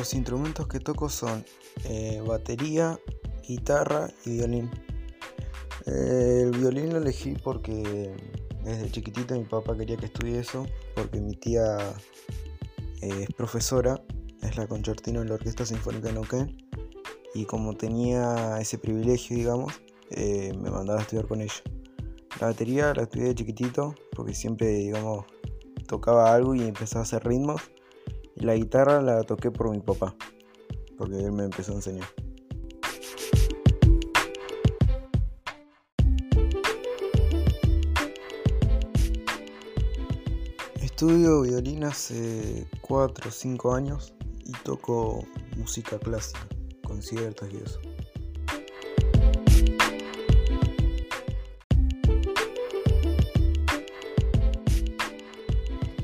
Los instrumentos que toco son eh, batería, guitarra y violín. Eh, el violín lo elegí porque desde chiquitito mi papá quería que estudie eso, porque mi tía eh, es profesora, es la concertina en la Orquesta Sinfónica de Neuquén, y como tenía ese privilegio, digamos, me mandaba a estudiar con ella. La batería la estudié de chiquitito, porque siempre, digamos, tocaba algo y empezaba a hacer ritmos la guitarra la toqué por mi papá, porque él me empezó a enseñar. Estudio violín hace 4 o 5 años y toco música clásica, conciertos y eso.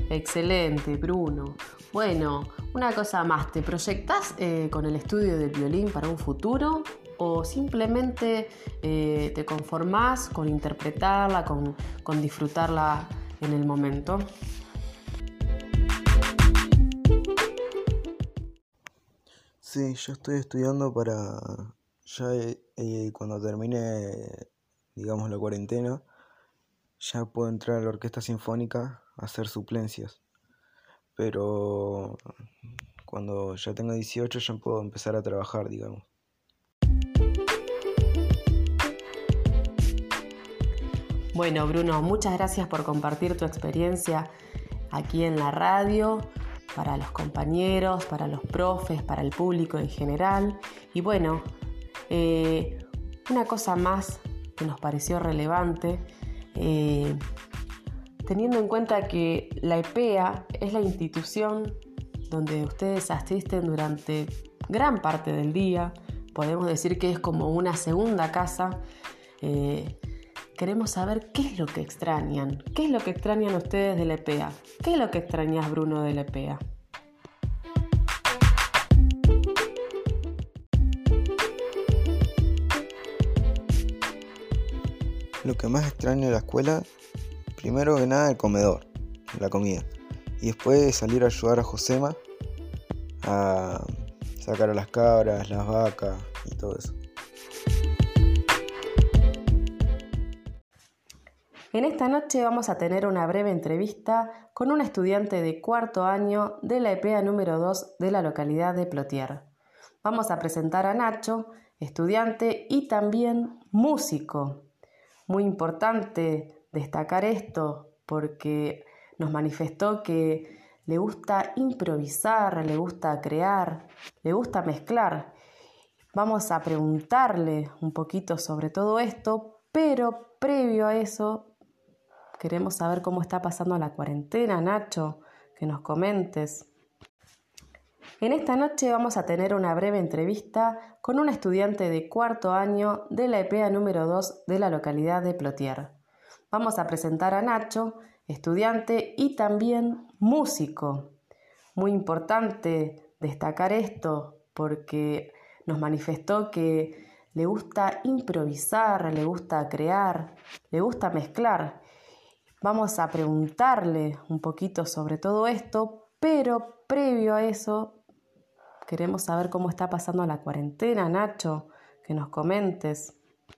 Excelente, Bruno. Bueno, una cosa más, ¿te proyectas eh, con el estudio del violín para un futuro o simplemente eh, te conformás con interpretarla, con, con disfrutarla en el momento? Sí, yo estoy estudiando para ya eh, cuando termine, digamos, la cuarentena, ya puedo entrar a la orquesta sinfónica a hacer suplencias pero cuando ya tenga 18 ya puedo empezar a trabajar, digamos. Bueno, Bruno, muchas gracias por compartir tu experiencia aquí en la radio, para los compañeros, para los profes, para el público en general. Y bueno, eh, una cosa más que nos pareció relevante, eh, teniendo en cuenta que la EPEA es la institución donde ustedes asisten durante gran parte del día, podemos decir que es como una segunda casa, eh, queremos saber qué es lo que extrañan, qué es lo que extrañan ustedes de la EPEA, qué es lo que extrañas Bruno de la EPEA. Lo que más extraño de la escuela Primero que nada el comedor, la comida. Y después salir a ayudar a Josema a sacar a las cabras, las vacas y todo eso. En esta noche vamos a tener una breve entrevista con un estudiante de cuarto año de la EPEA número 2 de la localidad de Plotier. Vamos a presentar a Nacho, estudiante y también músico. Muy importante destacar esto porque nos manifestó que le gusta improvisar, le gusta crear, le gusta mezclar. Vamos a preguntarle un poquito sobre todo esto, pero previo a eso queremos saber cómo está pasando la cuarentena, Nacho, que nos comentes. En esta noche vamos a tener una breve entrevista con un estudiante de cuarto año de la EPEA número 2 de la localidad de Plotier. Vamos a presentar a Nacho, estudiante y también músico. Muy importante destacar esto porque nos manifestó que le gusta improvisar, le gusta crear, le gusta mezclar. Vamos a preguntarle un poquito sobre todo esto, pero previo a eso queremos saber cómo está pasando la cuarentena, Nacho, que nos comentes.